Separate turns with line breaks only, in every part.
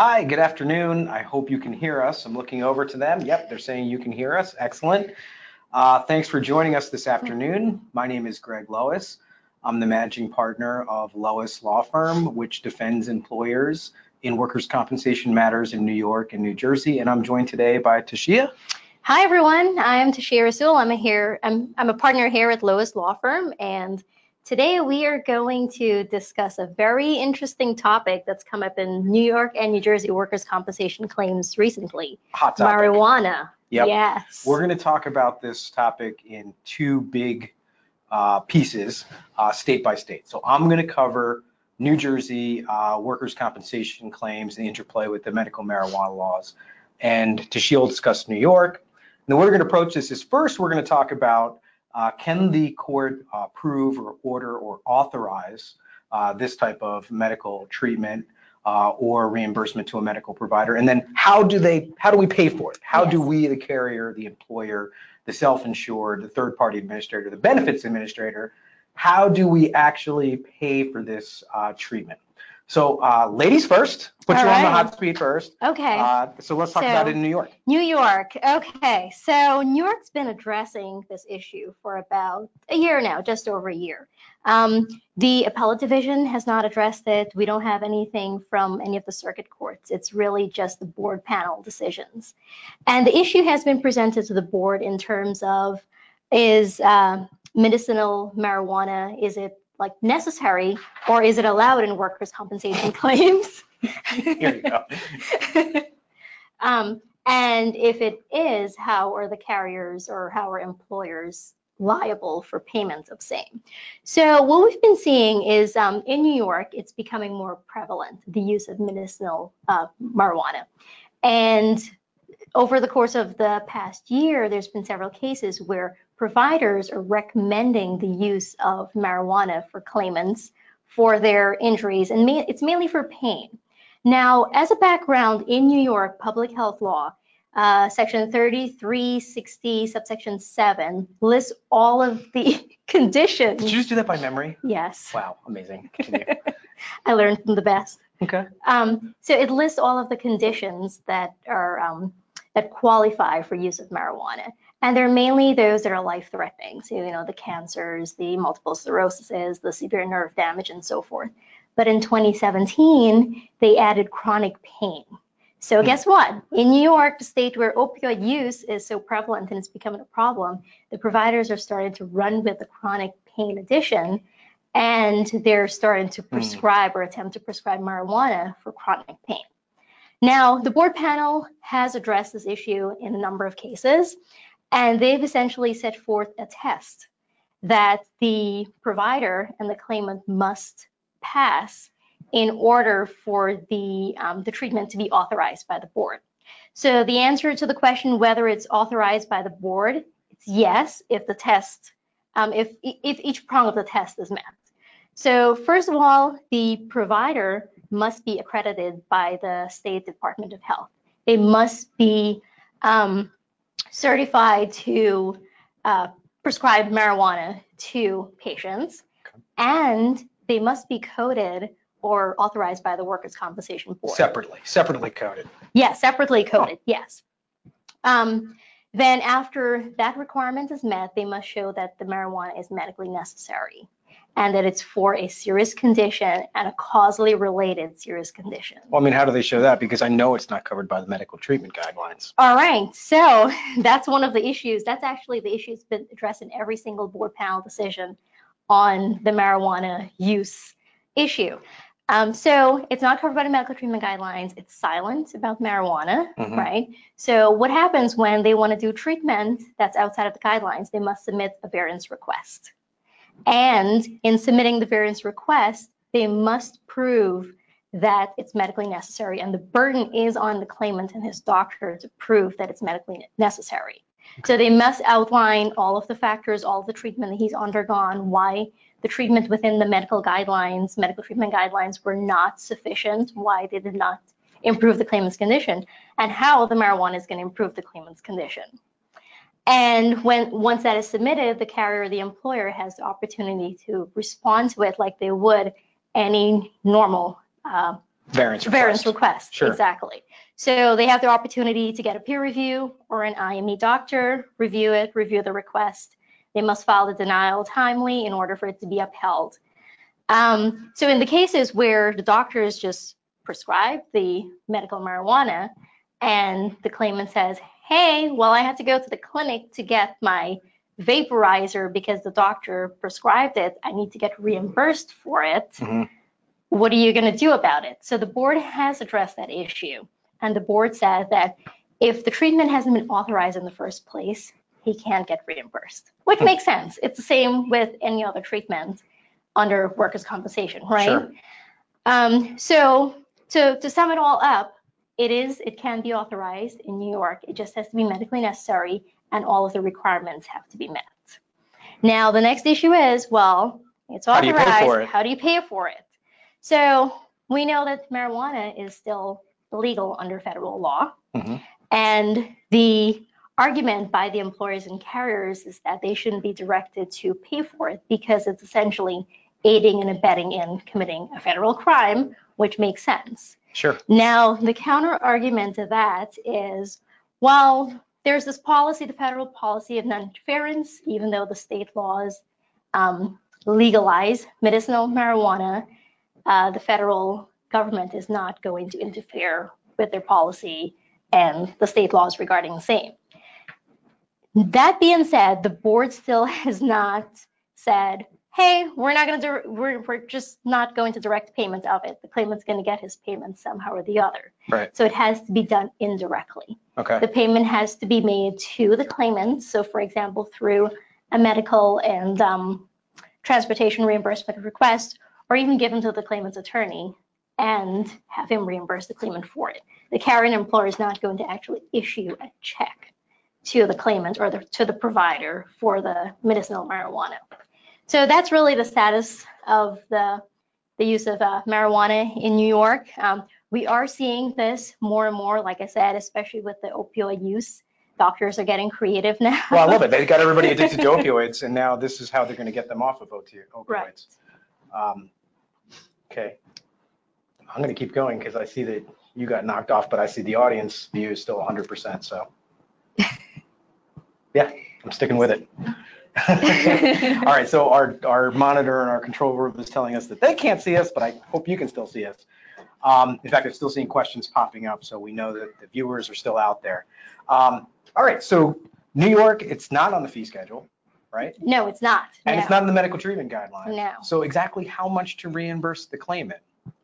Hi, good afternoon. I hope you can hear us. I'm looking over to them. Yep, they're saying you can hear us. Excellent. Uh, thanks for joining us this afternoon. My name is Greg Lois. I'm the managing partner of Lois Law Firm, which defends employers in workers' compensation matters in New York and New Jersey. And I'm joined today by Tashia.
Hi, everyone. I'm Tashia Rasul. I'm a here. I'm, I'm a partner here at Lois Law Firm, and Today we are going to discuss a very interesting topic that's come up in New York and New Jersey workers' compensation claims recently.
Hot topic.
Marijuana.
Yep.
Yes.
We're going to talk about this topic in two big uh, pieces, uh, state by state. So I'm going to cover New Jersey uh, workers' compensation claims and the interplay with the medical marijuana laws. And Tashia will discuss New York. And the way we're going to approach this is first we're going to talk about can the court uh, approve or order or authorize uh, this type of medical treatment uh, or reimbursement to a medical provider? And then how do they, how do we pay for it? How do we, the carrier, the employer, the self-insured, the third-party administrator, the benefits administrator, how do we actually pay for this uh, treatment? So, uh, ladies first. Put All you right. on the hot seat first.
Okay.
Uh, so let's talk so, about it in New York.
New York. Okay. So New York's been addressing this issue for about a year now, just over a year. Um, the appellate division has not addressed it. We don't have anything from any of the circuit courts. It's really just the board panel decisions. And the issue has been presented to the board in terms of is uh, medicinal marijuana, is it like necessary or is it allowed in workers' compensation claims?
Here you go.
um, and if it is, how are the carriers or how are employers liable for payment of same? So what we've been seeing is um, in New York, it's becoming more prevalent, the use of medicinal uh, marijuana. And over the course of the past year, there's been several cases where providers are recommending the use of marijuana for claimants for their injuries, and ma it's mainly for pain. Now, as a background in New York public health law, uh, section 3360, subsection 7 lists all of the conditions.
Did you just do that by memory?
Yes.
Wow, amazing.
I learned from the best.
Okay.
Um, so it lists all of the conditions that are um, that qualify for use of marijuana. And they're mainly those that are life threatening. So, you know, the cancers, the multiple scleroses, the severe nerve damage, and so forth. But in 2017, they added chronic pain. So hmm. guess what? In New York, the state where opioid use is so prevalent and it's becoming a problem, the providers are starting to run with the chronic pain addition and they're starting to hmm. prescribe or attempt to prescribe marijuana for chronic pain. Now, the board panel has addressed this issue in a number of cases, and they've essentially set forth a test that the provider and the claimant must pass in order for the, um, the treatment to be authorized by the board. So the answer to the question whether it's authorized by the board, it's yes if the test, um, if, if each prong of the test is met. So first of all, the provider must be accredited by the State Department of Health. They must be um, certified to uh, prescribe marijuana to patients, okay. and they must be coded or authorized by the Workers' Compensation Board.
Separately, separately coded.
Yes, separately coded, oh. yes. Um, then after that requirement is met, they must show that the marijuana is medically necessary and that it's for a serious condition and a causally related serious condition.
Well, I mean, how do they show that? Because I know it's not covered by the medical treatment guidelines.
All right, so that's one of the issues. That's actually the issue that's been addressed in every single board panel decision on the marijuana use issue. Um, so it's not covered by the medical treatment guidelines. It's silent about marijuana, mm-hmm. right? So what happens when they want to do treatment that's outside of the guidelines? They must submit a variance request. And in submitting the variance request, they must prove that it's medically necessary. And the burden is on the claimant and his doctor to prove that it's medically necessary. So they must outline all of the factors, all the treatment that he's undergone, why the treatment within the medical guidelines, medical treatment guidelines were not sufficient, why they did not improve the claimant's condition, and how the marijuana is going to improve the claimant's condition. And when once that is submitted, the carrier or the employer has the opportunity to respond to it like they would any normal uh,
Variance
variance
request.
request.
Sure.
Exactly. So they have the opportunity to get a peer review or an IME doctor, review it, review the request. They must file the denial timely in order for it to be upheld. Um, so in the cases where the doctor doctors just prescribe the medical marijuana and the claimant says, hey, well, I had to go to the clinic to get my vaporizer because the doctor prescribed it. I need to get reimbursed for it.
Mhm.
What are you going to do about it? So the board has addressed that issue. And the board said that if the treatment hasn't been authorized in the first place, he can't get reimbursed, which makes sense. It's the same with any other treatment under workers' compensation, right?
Sure.
Um, so to, to sum it all up, it is, it can be authorized in New York. It just has to be medically necessary and all of the requirements have to be met. Now, the next issue is, well, it's
How do you pay
authorized.
for it?
How do you pay for it? So we know that marijuana is still illegal under federal law.
Mhm.
And the argument by the employers and carriers is that they shouldn't be directed to pay for it because it's essentially aiding and abetting in committing a federal crime, which makes sense.
Sure.
Now, the counter argument to that is, well, there's this policy, the federal policy of non-interference, even though the state laws um, legalize medicinal marijuana, uh, the federal government is not going to interfere with their policy and the state laws regarding the same. That being said, the board still has not said, hey, we're not going to, we're, we're just not going to direct payment of it. The claimant's going to get his payment somehow or the other.
Right.
So it has to be done indirectly.
Okay.
The payment has to be made to the claimant. So for example, through a medical and um, transportation reimbursement request, or even given to the claimant's attorney and have him reimburse the claimant for it. The carrying employer is not going to actually issue a check to the claimant or the, to the provider for the medicinal marijuana. So that's really the status of the, the use of uh, marijuana in New York. Um, we are seeing this more and more, like I said, especially with the opioid use. Doctors are getting creative now.
Well, I love it. They got everybody addicted to opioids, and now this is how they're going to get them off of opio-
Right.
opioids. Um, okay. I'm going to keep going because I see that you got knocked off, but I see the audience view is still 100%. So, yeah, I'm sticking with it. All right. So our our monitor and our control room is telling us that they can't see us, but I hope you can still see us. Um, in fact, I'm still seeing questions popping up, so we know that the viewers are still out there. Um, all right. So New York, it's not on the fee schedule, right?
No, it's not.
And
no.
it's not in the medical treatment guidelines.
No.
So exactly how much to reimburse the claimant?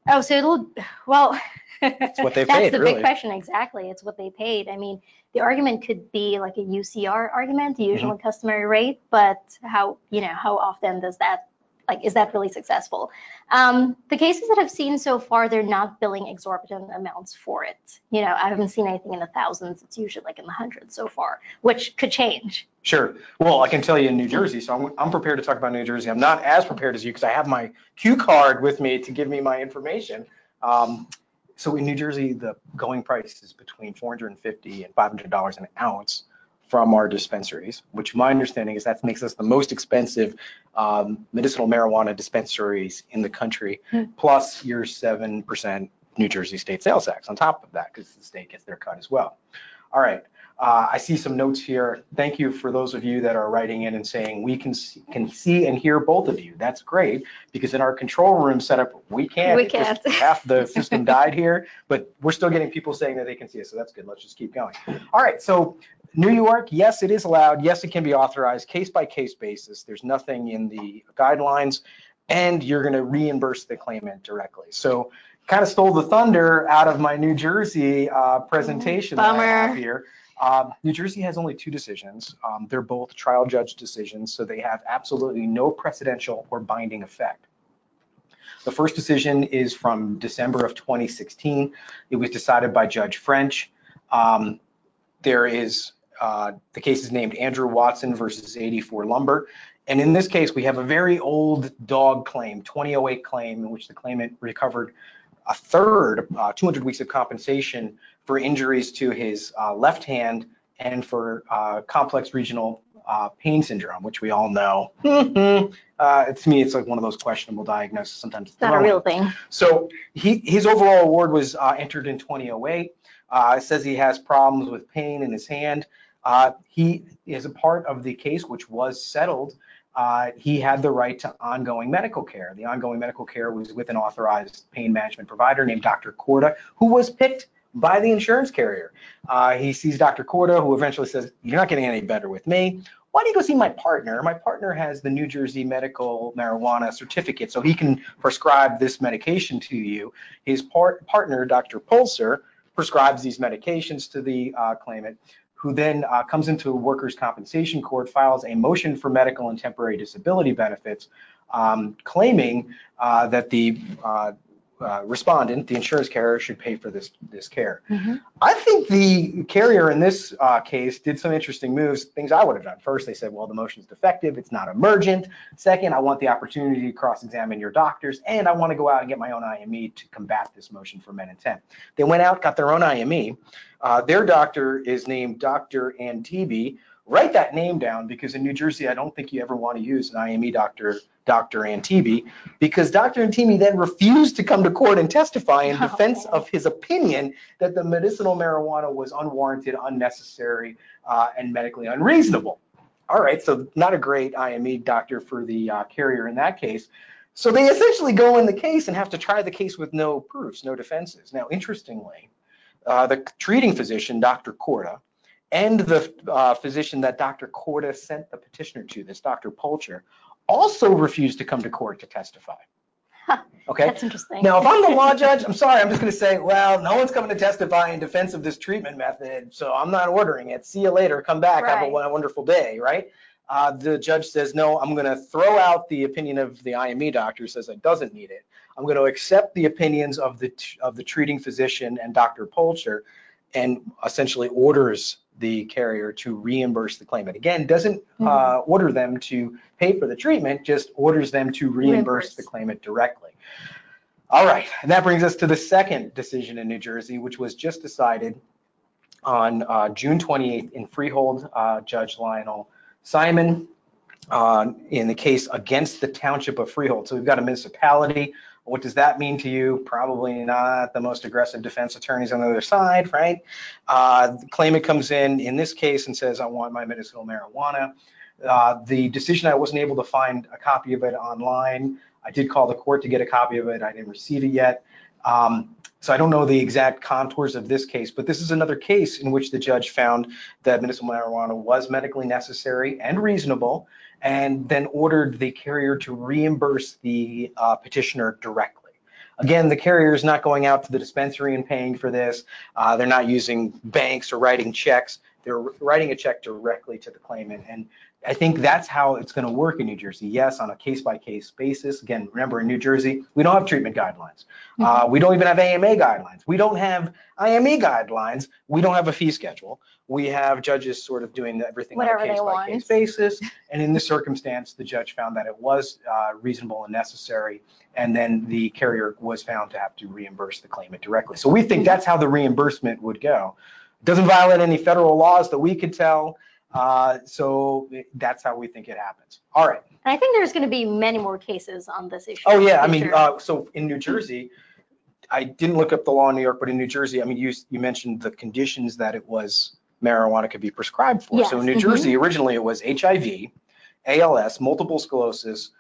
Oh, so it'll, well.
It's what they
That's
paid,
the
really.
big question, exactly. It's what they paid. I mean, the argument could be like a UCR argument, the usual and customary rate, but how, you know, how often does that, like, is that really successful? Um, the cases that I've seen so far, they're not billing exorbitant amounts for it. You know, I haven't seen anything in the thousands. It's usually like in the hundreds so far, which could change.
Sure. Well, I can tell you in New Jersey, so I'm, I'm prepared to talk about New Jersey. I'm not as prepared as you because I have my cue card with me to give me my information. Um, so in New Jersey, the going price is between 450 and 500 dollars an ounce from our dispensaries, which my understanding is that makes us the most expensive um, medicinal marijuana dispensaries in the country,
Hmm.
plus your 7% New Jersey state sales tax on top of that, because the state gets their cut as well. All right. Uh, I see some notes here. Thank you for those of you that are writing in and saying we can see, can see and hear both of you. That's great because in our control room setup we can't.
We can't.
half the system died here, but we're still getting people saying that they can see us, so that's good. Let's just keep going. All right. So New York, yes, it is allowed. Yes, it can be authorized case by case basis. There's nothing in the guidelines, and you're going to reimburse the claimant directly. So kind of stole the thunder out of my New Jersey uh, presentation that I have here. Um, New Jersey has only two decisions. Um, they're both trial judge decisions, so they have absolutely no precedential or binding effect. The first decision is from December of 2016. It was decided by Judge French. Um, there is, uh, the case is named Andrew Watson versus 84 Lumber. And in this case, we have a very old dog claim, 2008 claim, in which the claimant recovered a third, uh, 200 weeks of compensation for injuries to his uh, left hand and for uh, complex regional uh, pain syndrome, which we all know. uh, to me, it's like one of those questionable diagnoses. Sometimes
it's not a real thing.
So he, his overall award was uh, entered in 2008. Uh, it says he has problems with pain in his hand. Uh, he is a part of the case which was settled. Uh, he had the right to ongoing medical care. The ongoing medical care was with an authorized pain management provider named Dr. Korda, who was picked by the insurance carrier. Uh, he sees Dr. Korda, who eventually says, You're not getting any better with me. Why don't you go see my partner? My partner has the New Jersey medical marijuana certificate, so he can prescribe this medication to you. His part, partner, Dr. Pulser, prescribes these medications to the claimant, who then uh, comes into workers' compensation court, files a motion for medical and temporary disability benefits, um, claiming uh, that the uh, respondent, the insurance carrier, should pay for this this care. Mm-hmm. I think the carrier in this uh, case did some interesting moves, things I would have done. First, they said, well, the motion is defective, it's not emergent. Second, I want the opportunity to cross-examine your doctors, and I want to go out and get my own IME to combat this motion for med and temp. They went out, got their own IME. Uh, their doctor is named Dr. Antibes write that name down because in New Jersey, I don't think you ever want to use an IME doctor, Dr. Antibi, because Dr. Antibi then refused to come to court and testify in defense of his opinion that the medicinal marijuana was unwarranted, unnecessary, uh, and medically unreasonable. All right, so not a great IME doctor for the uh, carrier in that case. So they essentially go in the case and have to try the case with no proofs, no defenses. Now, interestingly, uh, the treating physician, Dr. Korda, and the uh, physician that Dr. Korda sent the petitioner to, this Dr. Pulcher, also refused to come to court to testify.
Okay. That's interesting.
Now, if I'm the law judge, I'm sorry, I'm just going to say, well, no one's coming to testify in defense of this treatment method, so I'm not ordering it. See you later. Come back. Right. Have a, wonderful day, right? Uh, the judge says, no, I'm going to throw out the opinion of the IME doctor, says it doesn't need it. I'm going to accept the opinions of the of the treating physician and Dr. Polcher and essentially orders the carrier to reimburse the claimant. Again, doesn't mm-hmm. uh, order them to pay for the treatment, just orders them to reimburse, reimburse, the claimant directly. All right, and that brings us to the second decision in New Jersey, which was just decided on uh, June 28th in Freehold, uh, Judge Lionel Simon, uh, in the case against the Township of Freehold. So we've got a municipality what does that mean to you? Probably not the most aggressive defense attorneys on the other side, right? Uh, the claimant comes in, in this case, and says, I want my medicinal marijuana. Uh, the decision, I wasn't able to find a copy of it online. I did call the court to get a copy of it. I didn't receive it yet. Um, so I don't know the exact contours of this case, but this is another case in which the judge found that medicinal marijuana was medically necessary and reasonable, and then ordered the carrier to reimburse the uh, petitioner directly. Again, the carrier is not going out to the dispensary and paying for this. Uh, they're not using banks or writing checks. They're writing a check directly to the claimant. And I think that's how it's going to work in New Jersey. Yes, on a case by case basis. Again, remember in New Jersey, we don't have treatment guidelines. Mm-hmm. Uh, we don't even have AMA guidelines. We don't have IME guidelines. We don't have a fee schedule. We have judges sort of doing everything
Whatever
on a case by case basis. And in this circumstance, the judge found that it was uh, reasonable and necessary. And then the carrier was found to have to reimburse the claimant directly. So we think mm-hmm. that's how the reimbursement would go. It doesn't violate any federal laws that we could tell. Uh, so that's how we think it happens. All right.
And I think there's going to be many more cases on this issue.
Oh yeah, I mean, uh, so in New Jersey, I didn't look up the law in New York, but in New Jersey, I mean, you you mentioned the conditions that it was marijuana could be prescribed for.
Yes.
So in New mm-hmm. Jersey, originally it was HIV, ALS, multiple sclerosis,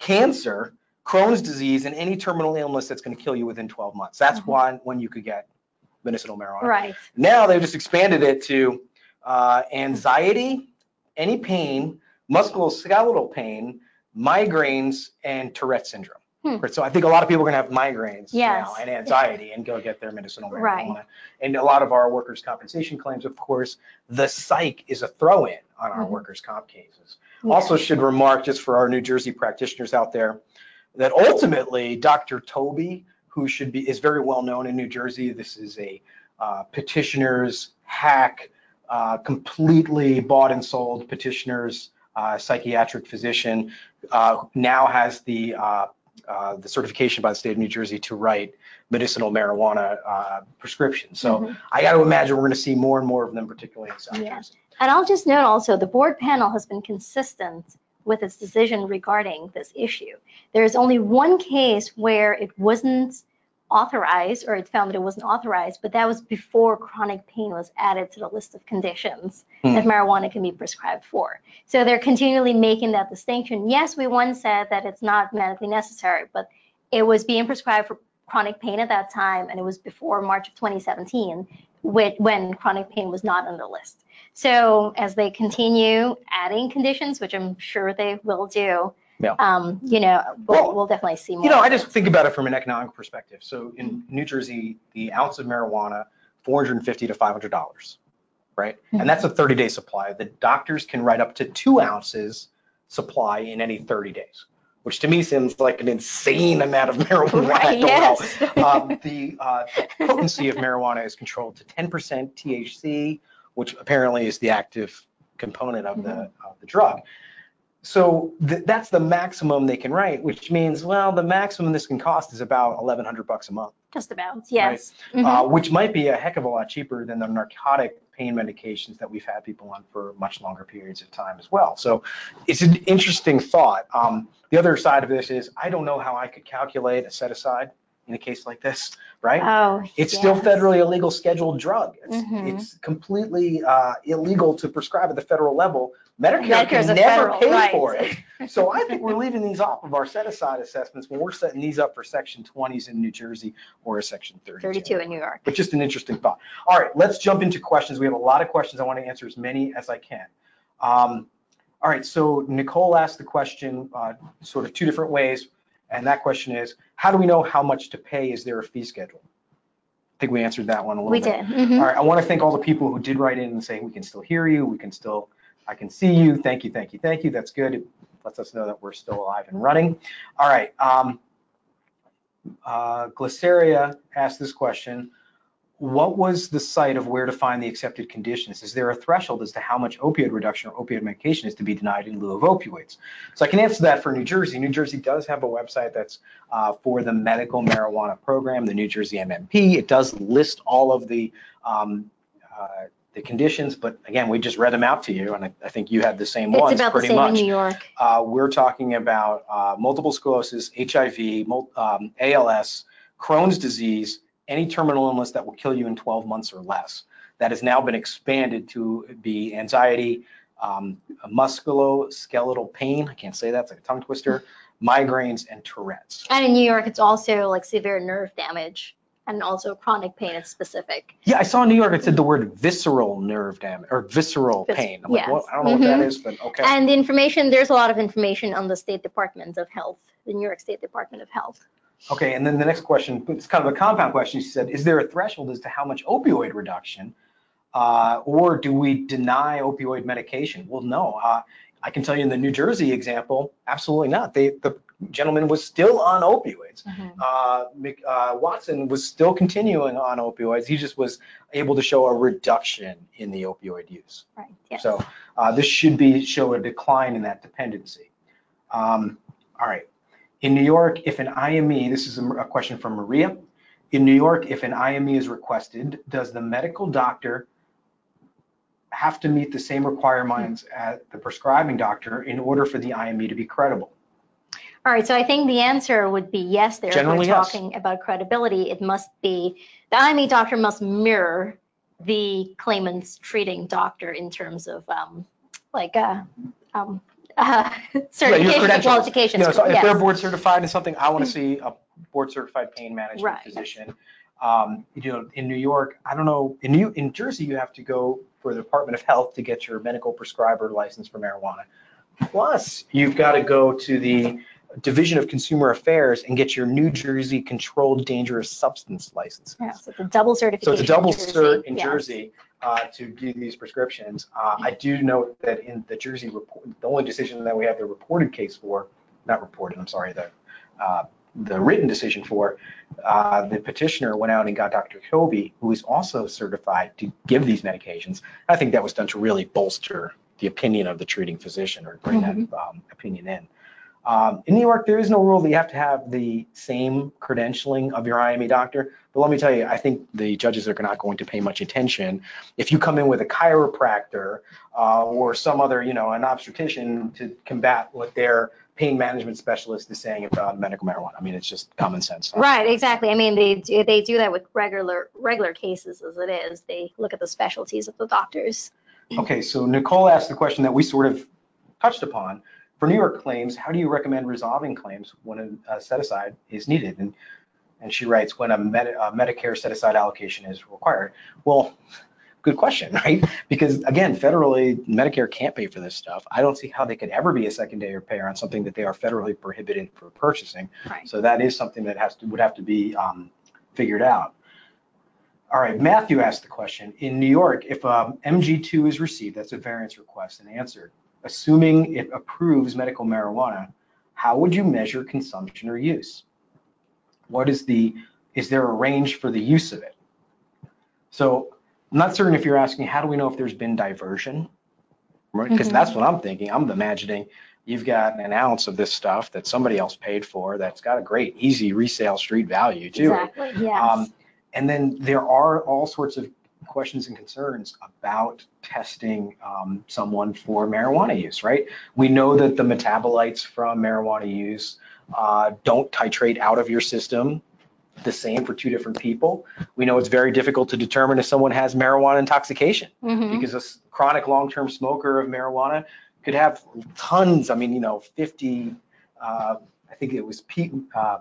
cancer, Crohn's disease, and any terminal illness that's going to kill you within 12 months. That's mm-hmm. when you could get medicinal marijuana.
Right.
Now they've just expanded it to uh, anxiety, any pain, musculoskeletal pain, migraines, and Tourette syndrome. Hmm. So I think a lot of people are going to have migraines
yes.
now and anxiety and go get their medicinal marijuana.
Right.
And a lot of our workers' compensation claims, of course, the psych is a throw-in on our mm-hmm. workers' comp cases. Yeah. Also should remark, just for our New Jersey practitioners out there, that ultimately Dr. Toby, who should be is very well known in New Jersey, this is a uh, petitioner's hack uh, completely bought and sold petitioners, uh, psychiatric physician, uh, now has the uh, uh, the certification by the state of New Jersey to write medicinal marijuana uh, prescriptions. So
Mhm.
I got to imagine we're going to see more and more of them, particularly in South
Yeah.
Jersey.
And I'll just note also, the board panel has been consistent with its decision regarding this issue. There's only one case where it wasn't authorized, or it found that it wasn't authorized, but that was before chronic pain was added to the list of conditions
Hmm.
that marijuana can be prescribed for. So they're continually making that distinction. Yes, we once said that it's not medically necessary, but it was being prescribed for chronic pain at that time, and it was before March of 2017, whe- when chronic pain was not on the list. So as they continue adding conditions, which I'm sure they will do,
Yeah.
um, you know, we'll,
Well,
we'll definitely see more.
You know, I just think about it from an economic perspective. So in New Jersey, the ounce of marijuana, 450 to 500 dollars, right? And that's a 30-day supply. The doctors can write up to two ounces supply in any 30 days, which to me seems like an insane amount of marijuana.
Right, yes.
Um, the uh, potency of marijuana is controlled to 10% THC, which apparently is the active component of the of the drug. So th- that's the maximum they can write, which means, well, the maximum this can cost is about 1,100 bucks a month,
Just about, yes.
uh,
Mhm.
which might be a heck of a lot cheaper than the narcotic pain medications that we've had people on for much longer periods of time as well. So it's an interesting thought. Um, the other side of this is I don't know how I could calculate a set aside in a case like this, right?
Oh,
It's still
yes.
federally illegal scheduled drug. It's,
Mhm.
it's completely uh, illegal to prescribe at the federal level. Medicare can
a
never
federal,
pay
right.
for it. So I think we're leaving these off of our set aside assessments when we're setting these up for section 20s in New Jersey or a section 32.
32 in New York.
But just an interesting thought. All right, let's jump into questions. We have a lot of questions. I want to answer as many as I can. Um, all right, so Nicole asked the question uh, sort of two different ways. And that question is, how do we know how much to pay? Is there a fee schedule? I think we answered that one a little
We
bit.
did. mhm.
All right, I want to thank all the people who did write in and say, we can still hear you, we can still, I can see you, thank you, thank you, thank you, that's good. It lets us know that we're still alive and running. All right, um, uh, Glyceria asked this question, what was the site of where to find the accepted conditions? Is there a threshold as to how much opioid reduction or opioid medication is to be denied in lieu of opioids? So I can answer that for New Jersey. New Jersey does have a website that's uh, for the medical marijuana program, the New Jersey MMP. It does list all of the um, uh, the conditions, but again, we just read them out to you, and I, I think you had the same
It's
ones
about the
pretty
same in. New York.
Uh, we're talking about uh, multiple sclerosis, HIV, mul- um, ALS, Crohn's disease, any terminal illness that will kill you in 12 months or less. That has now been expanded to be anxiety, um, musculoskeletal pain. I can't say that, it's like a tongue twister. Migraines and Tourette's.
And in New York, it's also like severe nerve damage and also chronic pain. It's specific.
Yeah, I saw in New York it said the word visceral nerve damage or visceral
Vis-
pain. I'm like,
yes.
well, I don't know what that is, but okay.
And the information, there's a lot of information on the State Department of Health, the New York State Department of Health.
Okay, and then the next question, it's kind of a compound question. She said, is there a threshold as to how much opioid reduction, uh, or do we deny opioid medication? Well, no. Uh, I can tell you in the New Jersey example, absolutely not. They, the gentleman was still on opioids. Uh, Mc- uh, Watson was still continuing on opioids. He just was able to show a reduction in the opioid use.
Right, yes.
So uh, this should be show a decline in that dependency. Um, all right. In New York, if an IME, this is a, a question from Maria. In New York, if an IME is requested, does the medical doctor have to meet the same requirements as the prescribing doctor in order for the IME to be credible?
All right, so I think the answer would be yes there. If
Generally,
we're
yes.
talking about credibility, it must be, the IME doctor must mirror the claimant's treating doctor in terms of um, like uh, um, uh, certification,
credentials.
qualifications.
You know, so if they're board certified in something, I want to see a board certified pain management
Right.
physician. Um, you know, in New York, I don't know, in New, in Jersey, you have to go for the Department of Health to get your medical prescriber license for marijuana. Plus, you've got to go to the Division of Consumer Affairs and get your New Jersey Controlled Dangerous Substance license.
Yeah, so it's a double certification.
So it's a double
in
cert in
yes.
Jersey uh, to do these prescriptions. Uh, I do note that in the Jersey report, the only decision that we have the reported case for, not reported, I'm sorry, the, uh, the written decision for, uh, the petitioner went out and got Dr. Kobe, who is also certified to give these medications. I think that was done to really bolster the opinion of the treating physician or bring that um, opinion in. Um, in New York, there is no rule that you have to have the same credentialing of your IME doctor. But let me tell you, I think the judges are not going to pay much attention. If you come in with a chiropractor uh, or some other, you know, an obstetrician to combat what their pain management specialist is saying about medical marijuana. I mean, it's just common sense.
Right, exactly. I mean, they do, they do that with regular regular cases as it is. They look at the specialties of the doctors.
Okay, so Nicole asked the question that we sort of touched upon. For New York claims, how do you recommend resolving claims when a, a set aside is needed? And and she writes, when a, Med a Medicare set aside allocation is required. Well, good question, right? Because again, federally, Medicare can't pay for this stuff. I don't see how they could ever be a secondary payer on something that they are federally prohibited for purchasing.
Right.
So that is something that has to would have to be um, figured out. All right, Matthew asked the question, in New York, if um, MG2 is received, that's a variance request and answered, assuming it approves medical marijuana, how would you measure consumption or use? What is the, is there a range for the use of it? So I'm not certain if you're asking, how do we know if there's been diversion? Right, because
Mhm.
that's what I'm thinking. I'm imagining you've got an ounce of this stuff that somebody else paid for that's got a great, easy resale street value too.
Exactly, yes.
Um, and then there are all sorts of questions and concerns about testing um, someone for marijuana use, right? We know that the metabolites from marijuana use uh, don't titrate out of your system the same for two different people. We know it's very difficult to determine if someone has marijuana intoxication
Mhm.
because a chronic long-term smoker of marijuana could have tons, I mean, you know, 50, uh, I think it was pe- uh,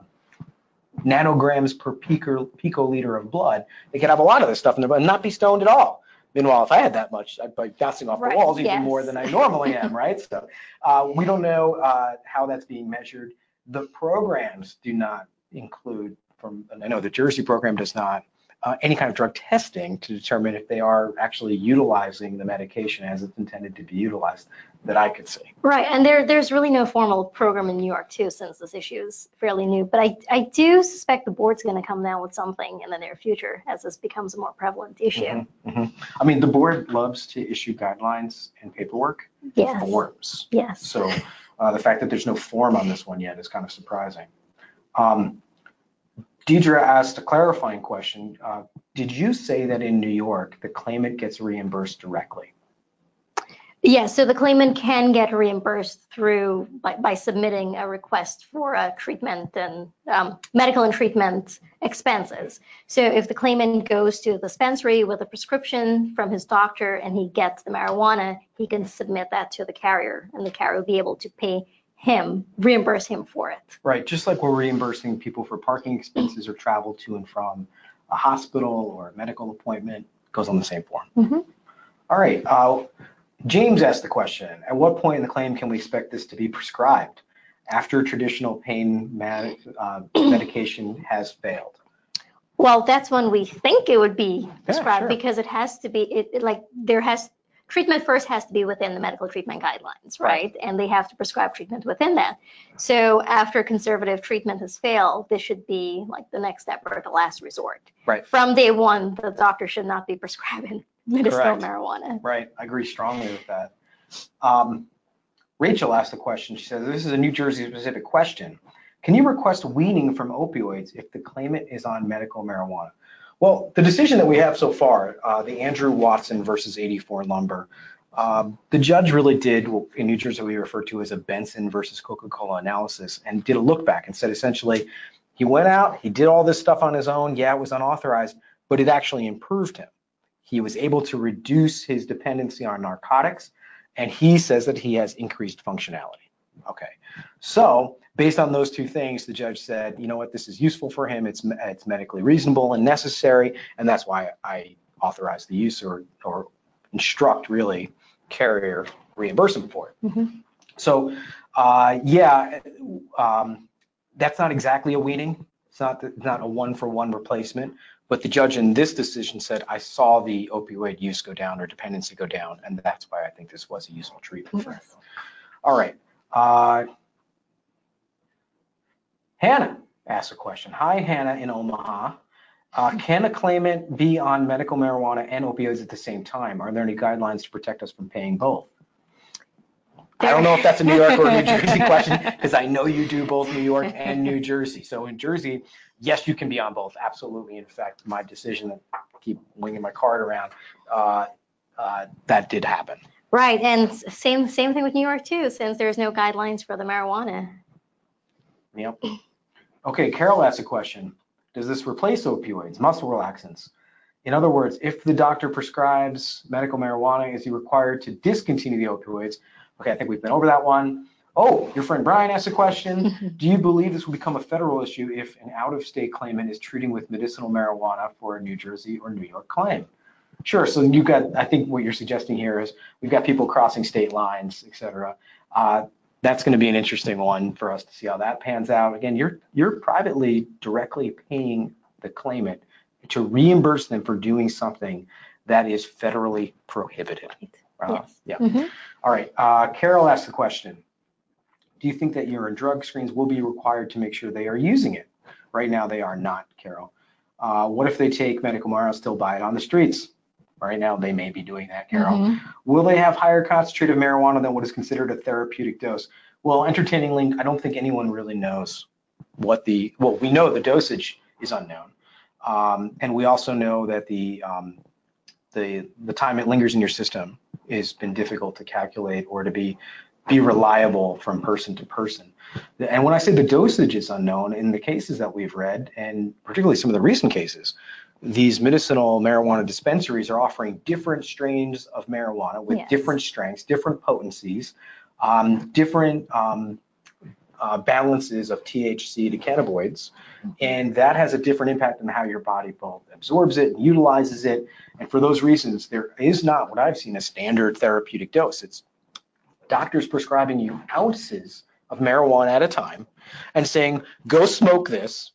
nanograms per pico, picoliter of blood. They could have a lot of this stuff in their blood and not be stoned at all. Meanwhile, if I had that much, I'd be bouncing off
Right,
the walls even
yes.
more than I normally am, right? So uh, we don't know uh, how that's being measured. The programs do not include from, and I know the Jersey program does not, uh, any kind of drug testing to determine if they are actually utilizing the medication as it's intended to be utilized that I could see.
Right, and there, there's really no formal program in New York too, since this issue is fairly new. But I, I do suspect the board's going to come down with something in the near future as this becomes a more prevalent issue.
Mhm, mhm. I mean, the board loves to issue guidelines and paperwork,
Yes,
forms.
yes.
So uh, the fact that there's no form on this one yet is kind of surprising. Um, Deidre asked a clarifying question. Uh, Did you say that in New York, the claimant gets reimbursed directly?
Yes, so the claimant can get reimbursed through, by, by submitting a request for a treatment and um, medical and treatment expenses. So if the claimant goes to the dispensary with a prescription from his doctor and he gets the marijuana, he can submit that to the carrier and the carrier will be able to pay him, reimburse him for it.
Right, just like we're reimbursing people for parking expenses or travel to and from a hospital or a medical appointment, goes on the same form.
Mhm.
All right, uh, James asked the question, at what point in the claim can we expect this to be prescribed after traditional pain med- uh, medication has failed?
Well, that's when we think it would be prescribed
sure.
because it has to be, it, it like, there has, treatment first has to be within the medical treatment guidelines, right? And they have to prescribe treatment within that. So after conservative treatment has failed, this should be like the next step or the last resort.
Right.
From day one, the doctor should not be prescribing medicinal
Correct.
marijuana.
Right, I agree strongly with that. Um, Rachel asked a question. She says, this is a New Jersey specific question. Can you request weaning from opioids if the claimant is on medical marijuana? Well, the decision that we have so far, uh, the Andrew Watson versus 84 lumber, um, the judge really did what in New Jersey we refer to as a Benson versus Coca-Cola analysis and did a look back and said essentially, he went out, he did all this stuff on his own. Yeah, it was unauthorized, but it actually improved him. He was able to reduce his dependency on narcotics, and he says that he has increased functionality. Okay, so based on those two things, the judge said, you know what, this is useful for him. It's it's medically reasonable and necessary, and that's why I authorize the use or or instruct really carrier reimbursement for it.
Mhm.
So uh, yeah, um, that's not exactly a weaning. It's not it's not a one for one replacement. But the judge in this decision said, I saw the opioid use go down or dependency go down, and that's why I think this was a useful treatment for him. All right. Uh, Hannah asked a question. Hi, Hannah in Omaha. Uh, can a claimant be on medical marijuana and opioids at the same time? Are there any guidelines to protect us from paying both? I don't know if that's a New York or New Jersey question because I know you do both New York and New Jersey. So in Jersey, yes, you can be on both. Absolutely. In fact, my decision to keep winging my card around, uh, uh, that did happen.
Right, and same same thing with New York too, since there's no guidelines for the marijuana.
Yep. Okay, Carol asked a question. Does this replace opioids, muscle relaxants? In other words, if the doctor prescribes medical marijuana, is he required to discontinue the opioids? Okay, I think we've been over that one. Oh, your friend Brian asked a question. Do you believe this will become a federal issue if an out-of-state claimant is treating with medicinal marijuana for a New Jersey or New York claim? Sure. So you've got, I think what you're suggesting here is we've got people crossing state lines, et cetera. Uh, that's going to be an interesting one for us to see how that pans out. Again, you're you're privately directly paying the claimant to reimburse them for doing something that is federally prohibited.
Uh, yes.
Yeah. Mm-hmm. All right. Uh, Carol asked the question. Do you think that urine drug screens will be required to make sure they are using it? Right now, they are not, Carol. Uh, what if they take medical marijuana, still buy it on the streets? Right now, they may be doing that, Carol. Mm-hmm. Will they have higher concentrated marijuana than what is considered a therapeutic dose? Well, entertainingly, I don't think anyone really knows what the, well, we know the dosage is unknown. Um, and we also know that the, um, the, the time it lingers in your system has been difficult to calculate or to be, be reliable from person to person. And when I say the dosage is unknown, in the cases that we've read, and particularly some of the recent cases, these medicinal marijuana dispensaries are offering different strains of marijuana with yes. different strengths, different potencies, um, different um, uh, balances of THC to cannabinoids, and that has a different impact on how your body both absorbs it and utilizes it. And for those reasons, there is not what I've seen a standard therapeutic dose. It's doctors prescribing you ounces of marijuana at a time and saying, go smoke this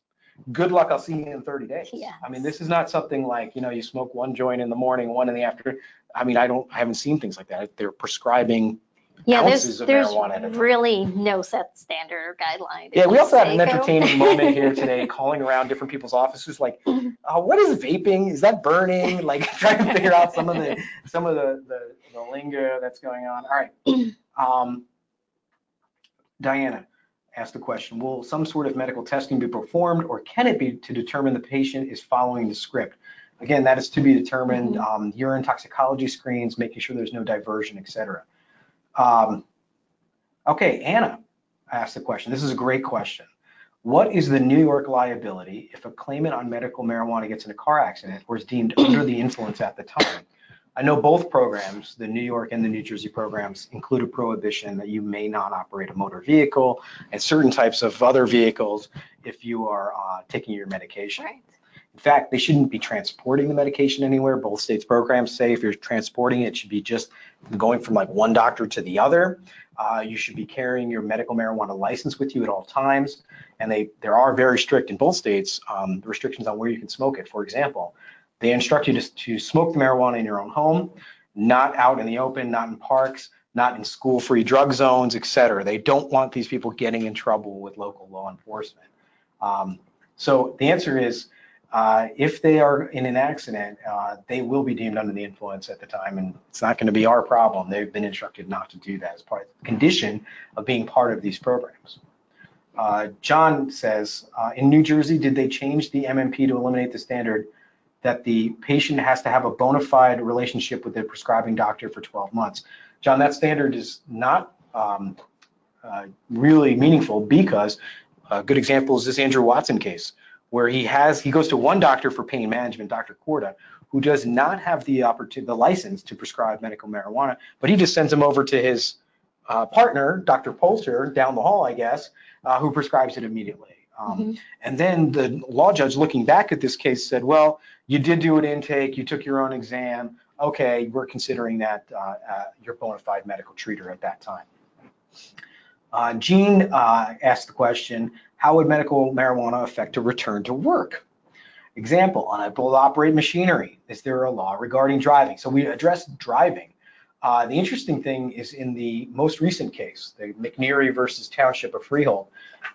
good luck, I'll see you in 30 days.
Yeah.
I mean, this is not something like, you know, you smoke one joint in the morning, one in the afternoon. I mean, I don't, I haven't seen things like that. They're prescribing
yeah,
ounces
there's,
of
there's
marijuana at a time.
really no set standard or guideline.
Yeah, we also had an entertaining moment here today calling around different people's offices like, uh, what is vaping? Is that burning? Like trying to figure out some of the some of the, the, the lingo that's going on. All right. Um, Diana, asked the question, will some sort of medical testing be performed or can it be to determine the patient is following the script? Again, that is to be determined, mm -hmm. um, urine toxicology screens, making sure there's no diversion, et cetera. Um, okay, Anna asked the question. This is a great question. What is the New York liability if a claimant on medical marijuana gets in a car accident or is deemed under the influence at the time? I know both programs, the New York and the New Jersey programs, include a prohibition that you may not operate a motor vehicle and certain types of other vehicles if you are uh, taking your medication.
Right.
In fact, they shouldn't be transporting the medication anywhere. Both states programs say if you're transporting it, it should be just going from like one doctor to the other. Uh, you should be carrying your medical marijuana license with you at all times. And they there are very strict in both states um, restrictions on where you can smoke it. For example, they instruct you to, to smoke the marijuana in your own home, not out in the open, not in parks, not in school-free drug zones, et cetera. They don't want these people getting in trouble with local law enforcement. Um, so the answer is, uh, if they are in an accident, uh, they will be deemed under the influence at the time, and it's not going to be our problem. They've been instructed not to do that as part of the condition of being part of these programs. Uh, John says, uh, in New Jersey, did they change the MMP to eliminate the standard that the patient has to have a bona fide relationship with their prescribing doctor for 12 months. John, that standard is not um, uh, really meaningful because a good example is this Andrew Watson case, where he has he goes to one doctor for pain management, Dr. Korda, who does not have the opportunity, the license to prescribe medical marijuana, but he just sends him over to his uh, partner, Dr. Polster, down the hall, I guess, uh, who prescribes it immediately. Um, mm-hmm. And then the law judge looking back at this case said, well, you did do an intake, you took your own exam. Okay, we're considering that uh, uh, your bona fide medical treater at that time. Uh, Gene uh, asked the question, how would medical marijuana affect a return to work? Example, unable to operate machinery. Is there a law regarding driving? So we addressed driving. Uh, the interesting thing is in the most recent case, the McNeary versus Township of Freehold,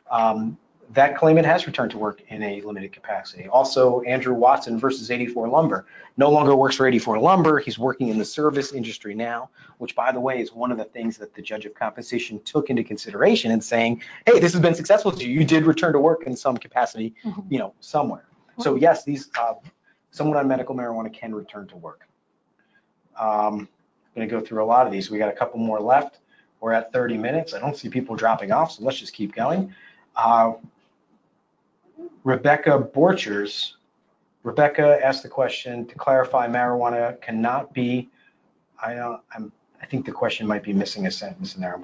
um, that claimant has returned to work in a limited capacity. Also, Andrew Watson versus 84 Lumber. No longer works for 84 Lumber. He's working in the service industry now, which, by the way, is one of the things that the judge of compensation took into consideration in saying, hey, this has been successful to you. You did return to work in some capacity,
Mhm.
you know, somewhere. So yes, these uh, someone on medical marijuana can return to work. Um, I'm going to go through a lot of these. We got a couple more left. We're at 30 minutes. I don't see people dropping off, so let's just keep going. Uh, Rebecca Borchers. Rebecca asked the question to clarify marijuana cannot be, I don't, I'm, I think the question might be missing a sentence in there.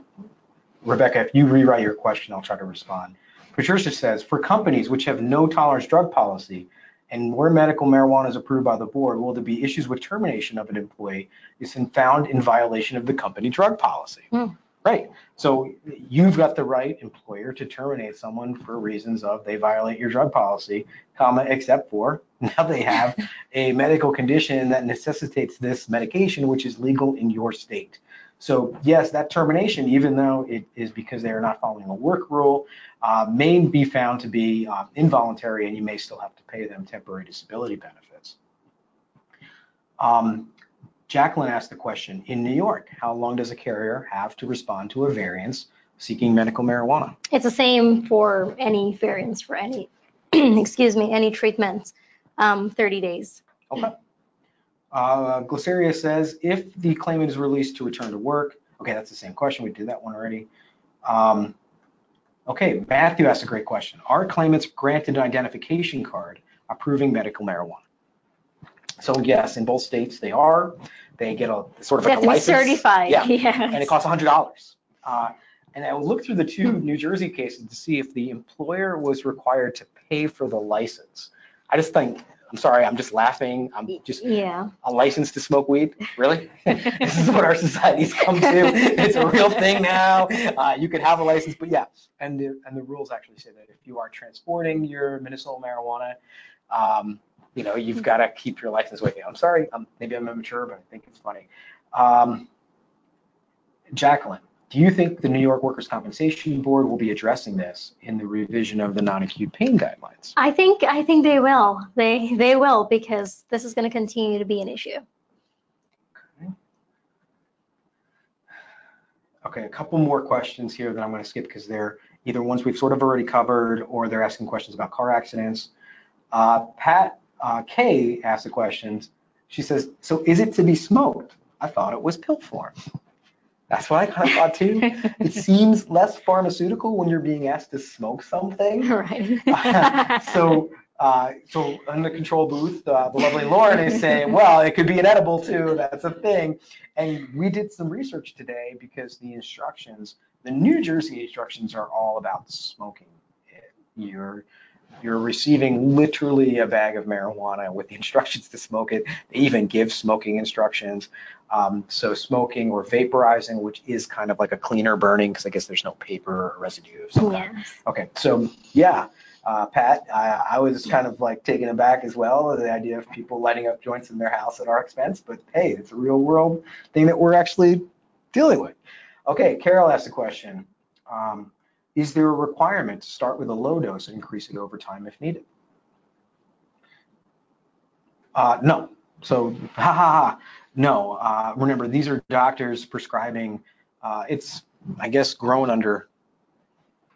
Rebecca, if you rewrite your question, I'll try to respond. Patricia says, for companies which have no tolerance drug policy and where medical marijuana is approved by the board, will there be issues with termination of an employee is found in violation of the company drug policy?
Hmm.
Right. So you've got the right employer to terminate someone for reasons of they violate your drug policy, comma, except for now they have a medical condition that necessitates this medication, which is legal in your state. So yes, that termination, even though it is because they are not following a work rule, uh, may be found to be uh, involuntary and you may still have to pay them temporary disability benefits. Um, Jacqueline asked the question, in New York, how long does a carrier have to respond to a variance seeking medical marijuana?
It's the same for any variance for any, excuse me, any treatment, um, 30 days.
Okay. Uh, Glyceria says, if the claimant is released to return to work, okay, that's the same question. We did that one already. Um, okay, Matthew asked a great question. Are claimants granted an identification card approving medical marijuana? So yes, in both states they are. They get a sort of
They
like a license.
certified,
Yeah,
yes.
and it costs $100. Uh, and I looked through the two New Jersey cases to see if the employer was required to pay for the license. I just think, I'm sorry, I'm just laughing. I'm just
Yeah.
a license to smoke weed? Really? this is what our society's come to. It's a real thing now. Uh, you could have a license, but yeah, and the and the rules actually say that if you are transporting your medicinal marijuana, um, you know, you've got to keep your license with you. I'm sorry, um, maybe I'm immature, but I think it's funny. Um, Jacqueline, do you think the New York Workers' Compensation Board will be addressing this in the revision of the non-acute pain guidelines?
I think, I think they will. They, they will because this is going to continue to be an issue.
Okay, a couple more questions here that I'm going to skip because they're either ones we've sort of already covered or they're asking questions about car accidents. Uh, Pat uh, K asked a question. She says, so is it to be smoked? I thought it was pill form. That's what I kind of thought too. It seems less pharmaceutical when you're being asked to smoke something.
Right.
so, uh, so in the control booth, uh, the lovely Lauren is saying, well, it could be an edible too. That's a thing. And we did some research today because the instructions, the New Jersey instructions are all about smoking. it. You're you're receiving literally a bag of marijuana with the instructions to smoke it. They even give smoking instructions. Um, so smoking or vaporizing, which is kind of like a cleaner burning, because I guess there's no paper or residue of some kind.
Yes.
Okay, so yeah, uh, Pat, I, I was kind of like taken aback as well the idea of people lighting up joints in their house at our expense, but hey, it's a real world thing that we're actually dealing with. Okay, Carol asked a question. Um, is there a requirement to start with a low dose and increase it over time if needed? Uh, no. So, ha ha ha. No. Uh, remember, these are doctors prescribing. Uh, it's, I guess, grown under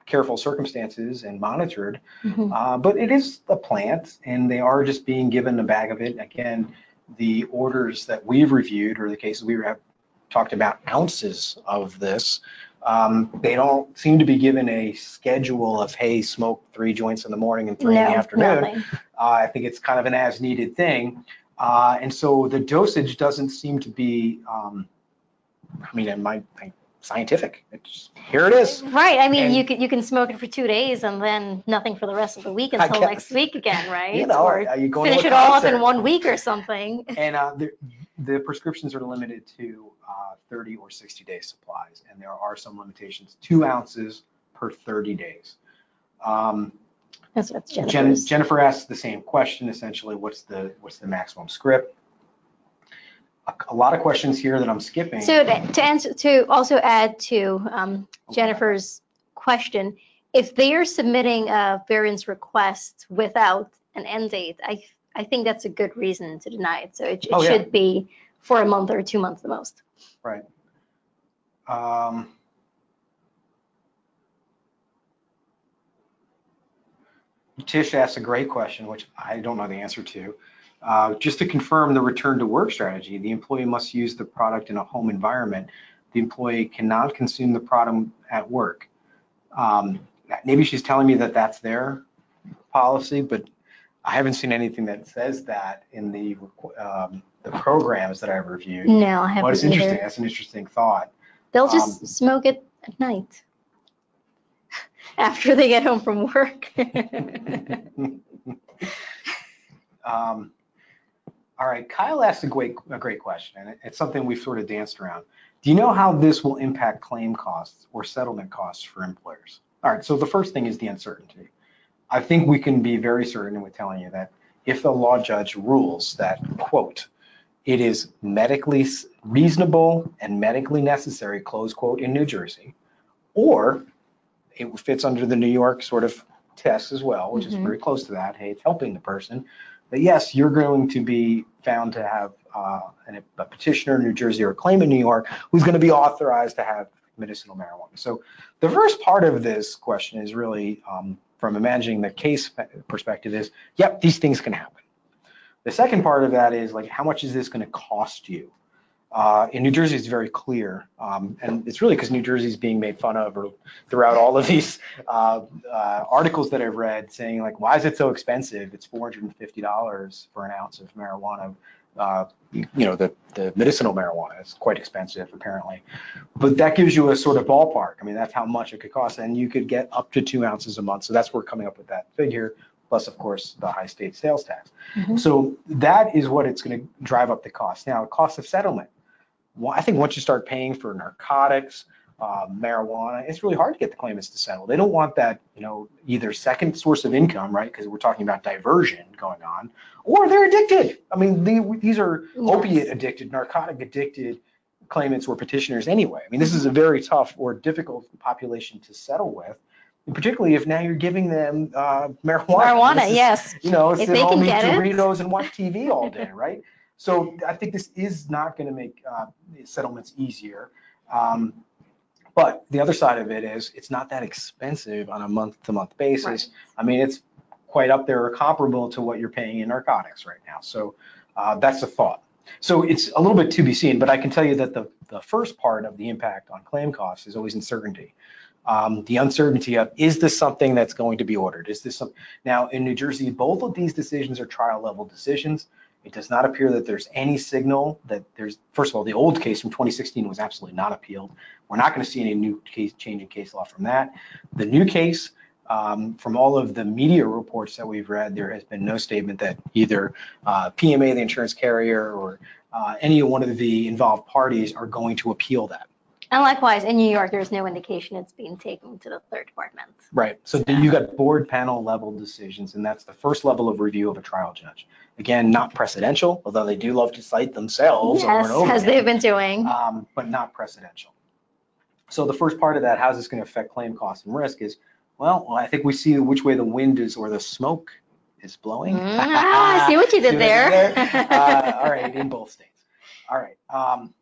careful circumstances and monitored.
Mhm.
Uh, but it is a plant, and they are just being given a bag of it. Again, the orders that we've reviewed, or the cases we have talked about ounces of this, um, they don't seem to be given a schedule of, hey, smoke three joints in the morning and three in the afternoon. Uh, I think it's kind of an as-needed thing. Uh, and so the dosage doesn't seem to be, um, I mean, in my, scientific. It's, here it is.
Right, I mean,
And-
you could, you can smoke it for two days and then nothing for the rest of the week until
guess.
next week again, right?
You know,
Or
are you going
finish it all up in one week or something.
And uh, the, the prescriptions are limited to uh, 30 or 60 day supplies, and there are some limitations, two ounces per 30 days. Um,
That's
Jen, Jennifer asked the same question, essentially, what's the, what's the maximum script? A, a lot of questions here that I'm skipping.
So to to answer, to also add to um, Jennifer's question, if they are submitting a variance request without an end date, I, I think that's a good reason to deny it. So it, it
Oh, yeah.
should be for a month or two months the most.
Right. Um, Tish asked a great question, which I don't know the answer to. Uh, just to confirm the return to work strategy, the employee must use the product in a home environment. The employee cannot consume the product at work. Um, maybe she's telling me that that's their policy, but I haven't seen anything that says that in the um, the programs that I've reviewed.
No, I haven't
Well, it's interesting.
either.
That's an interesting thought.
They'll just
Um,
smoke it at night after they get home from work.
Um, all right, Kyle asked a great, a great question, and it's something we've sort of danced around. Do you know how this will impact claim costs or settlement costs for employers? All right, so the first thing is the uncertainty. I think we can be very certain with telling you that if the law judge rules that, quote, it is medically reasonable and medically necessary, close quote, in New Jersey, or it fits under the New York sort of test as well, which is
Mhm.
very close to that. Hey, it's helping the person. But yes, you're going to be found to have uh, an, a petitioner in New Jersey or a claim in New York who's going to be authorized to have medicinal marijuana. So the first part of this question is really um, from imagining the case perspective is, yep, these things can happen. The second part of that is like, how much is this going to cost you? Uh, in New Jersey, it's very clear, um, and it's really because New Jersey is being made fun of or throughout all of these uh, uh, articles that I've read saying like, why is it so expensive? It's $450 for an ounce of marijuana. Uh, you, you know, the, the medicinal marijuana is quite expensive apparently, but that gives you a sort of ballpark. I mean, that's how much it could cost, and you could get up to two ounces a month. So that's where we're coming up with that figure, plus of course the high state sales tax.
Mhm.
So that is what it's going to drive up the cost. Now, cost of settlement. Well, I think once you start paying for narcotics, uh, marijuana, it's really hard to get the claimants to settle. They don't want that, you know, either second source of income, right? Because we're talking about diversion going on, or they're addicted. I mean, the, these are
Yes.
opiate addicted, narcotic addicted claimants or petitioners anyway. I mean, this is a very tough or difficult population to settle with, particularly if now you're giving them uh, marijuana.
Marijuana,
is-
yes.
you know,
If
sit
they
home,
can
eat
get it.
Doritos, and watch TV all day, right? So I think this is not going to make uh, settlements easier. Um, but the other side of it is it's not that expensive on a month-to-month basis.
Right.
I mean, it's quite up there or comparable to what you're paying in narcotics right now. So uh, that's a thought. So it's a little bit to be seen, but I can tell you that the, the first part of the impact on claim costs is always uncertainty. Um, the uncertainty of is this something that's going to be ordered? Is this some now in New Jersey? Both of these decisions are trial level decisions. It does not appear that there's any signal that there's. First of all, the old case from 2016 was absolutely not appealed. We're not going to see any new case change in case law from that. The new case, um, from all of the media reports that we've read, there has been no statement that either uh, PMA, the insurance carrier, or uh, any one of the involved parties are going to appeal that.
And likewise, in New York, there's no indication it's being taken to the third department.
Right. So then you got board panel level decisions, and that's the first level of review of a trial judge. Again, not precedential, although they do love to cite themselves over
Yes,
and over
as
again,
they've been doing.
um, but not precedential. So the first part of that, how's this going to affect claim costs and risk is, well, I think we see which way the wind is or the smoke is blowing.
Mm, ah, I see what you did
I
there.
Uh, all right, in both states. All right. Um,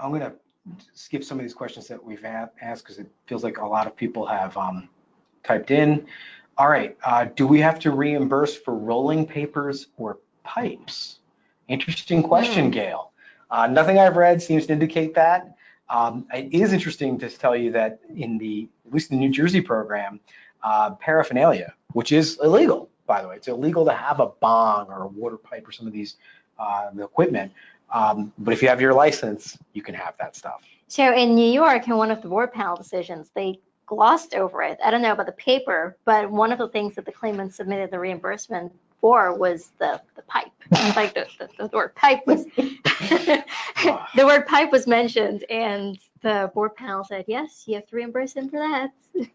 I'm going to skip some of these questions that we've asked because it feels like a lot of people have um, typed in. All right. Uh, do we have to reimburse for rolling papers or pipes? Interesting question,
Hmm.
Gail. Uh, nothing I've read seems to indicate that. Um, it is interesting to tell you that in the, at least the New Jersey program, uh, paraphernalia, which is illegal, by the way, it's illegal to have a bong or a water pipe or some of these uh, the equipment. Um, but if you have your license, you can have that stuff.
So in New York, in one of the board panel decisions, they glossed over it. I don't know about the paper, but one of the things that the claimant submitted the reimbursement for was the, the pipe. Like the, the, the word pipe was, the word pipe was mentioned and the board panel said, yes, you have to reimburse him for that.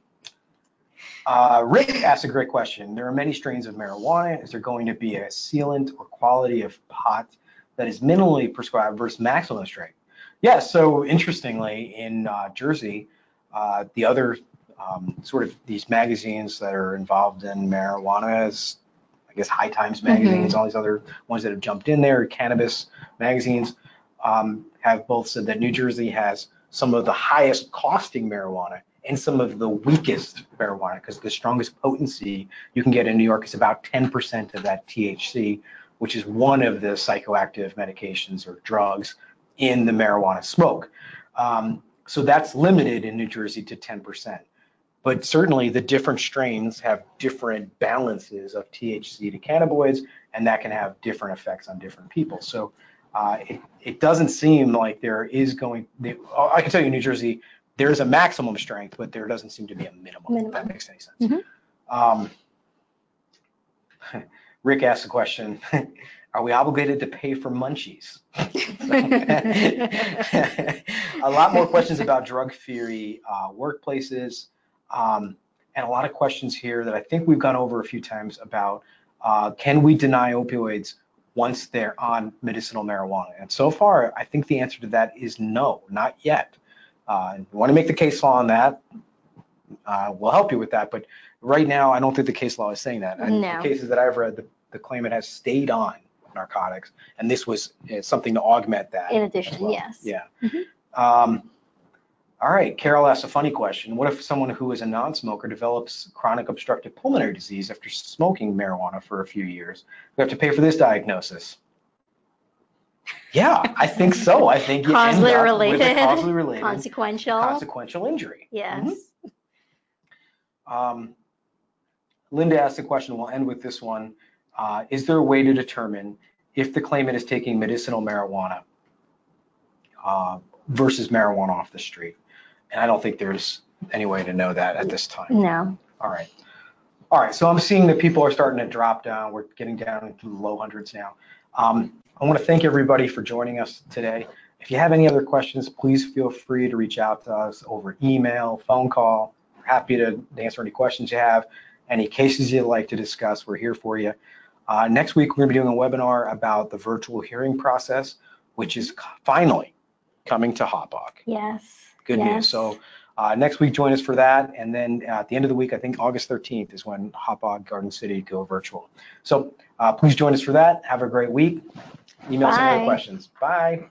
Uh, Rick asked a great question. There are many strains of marijuana. Is there going to be a sealant or quality of pot that is minimally prescribed versus maximum strength? Yeah, so interestingly, in uh, Jersey, Uh, the other um, sort of these magazines that are involved in marijuana is, I guess, High Times magazines, all these other ones that have jumped in there, cannabis magazines, um, have both said that New Jersey has some of the highest costing marijuana and some of the weakest marijuana because the strongest potency you can get in New York is about 10% of that THC, which is one of the psychoactive medications or drugs in the marijuana smoke. Um, so that's limited in New Jersey to 10%. But certainly the different strains have different balances of THC to cannabinoids, and that can have different effects on different people. So uh, it, it, doesn't seem like there is going, I can tell you New Jersey, there's a maximum strength, but there doesn't seem to be a minimum, minimum. if that makes any sense. Mm-hmm. Um, Rick asked the question, are we obligated to pay for munchies? a lot more questions about drug theory uh, workplaces, um, and a lot of questions here that I think we've gone over a few times about uh, can we deny opioids once they're on medicinal marijuana? And so far, I think the answer to that is no, not yet. Uh, you want to make the case law on that? Uh, we'll help you with that, but right now, I don't think the case law is saying that.
No.
the cases that I've read, the, the claimant has stayed on narcotics, and this was uh, something to augment that.
In addition,
well.
yes.
Yeah. Mm-hmm. Um, all right, Carol asked a funny question. What if someone who is a non-smoker develops chronic obstructive pulmonary disease after smoking marijuana for a few years? We have to pay for this diagnosis. Yeah, I think so. I think you
causally
end
related,
causally related,
consequential,
consequential injury.
Yes.
Mm-hmm. Um, Linda asked a question. We'll end with this one. Uh, is there a way to determine if the claimant is taking medicinal marijuana uh, versus marijuana off the street? And I don't think there's any way to know that at this time.
No.
All right. All right. So I'm seeing that people are starting to drop down. We're getting down into the low hundreds now. Um, I want to thank everybody for joining us today. If you have any other questions, please feel free to reach out to us over email, phone call. We're happy to answer any questions you have, any cases you'd like to discuss. We're here for you. Uh, next week, we're going to be doing a webinar about the virtual hearing process, which is finally coming to Hauppauge.
Yes.
Good
yes.
news. So uh, next week, join us for that. And then at the end of the week, I think August 13th is when Hauppauge Garden City go virtual. So uh, please join us for that. Have a great week. Email us any questions. Bye.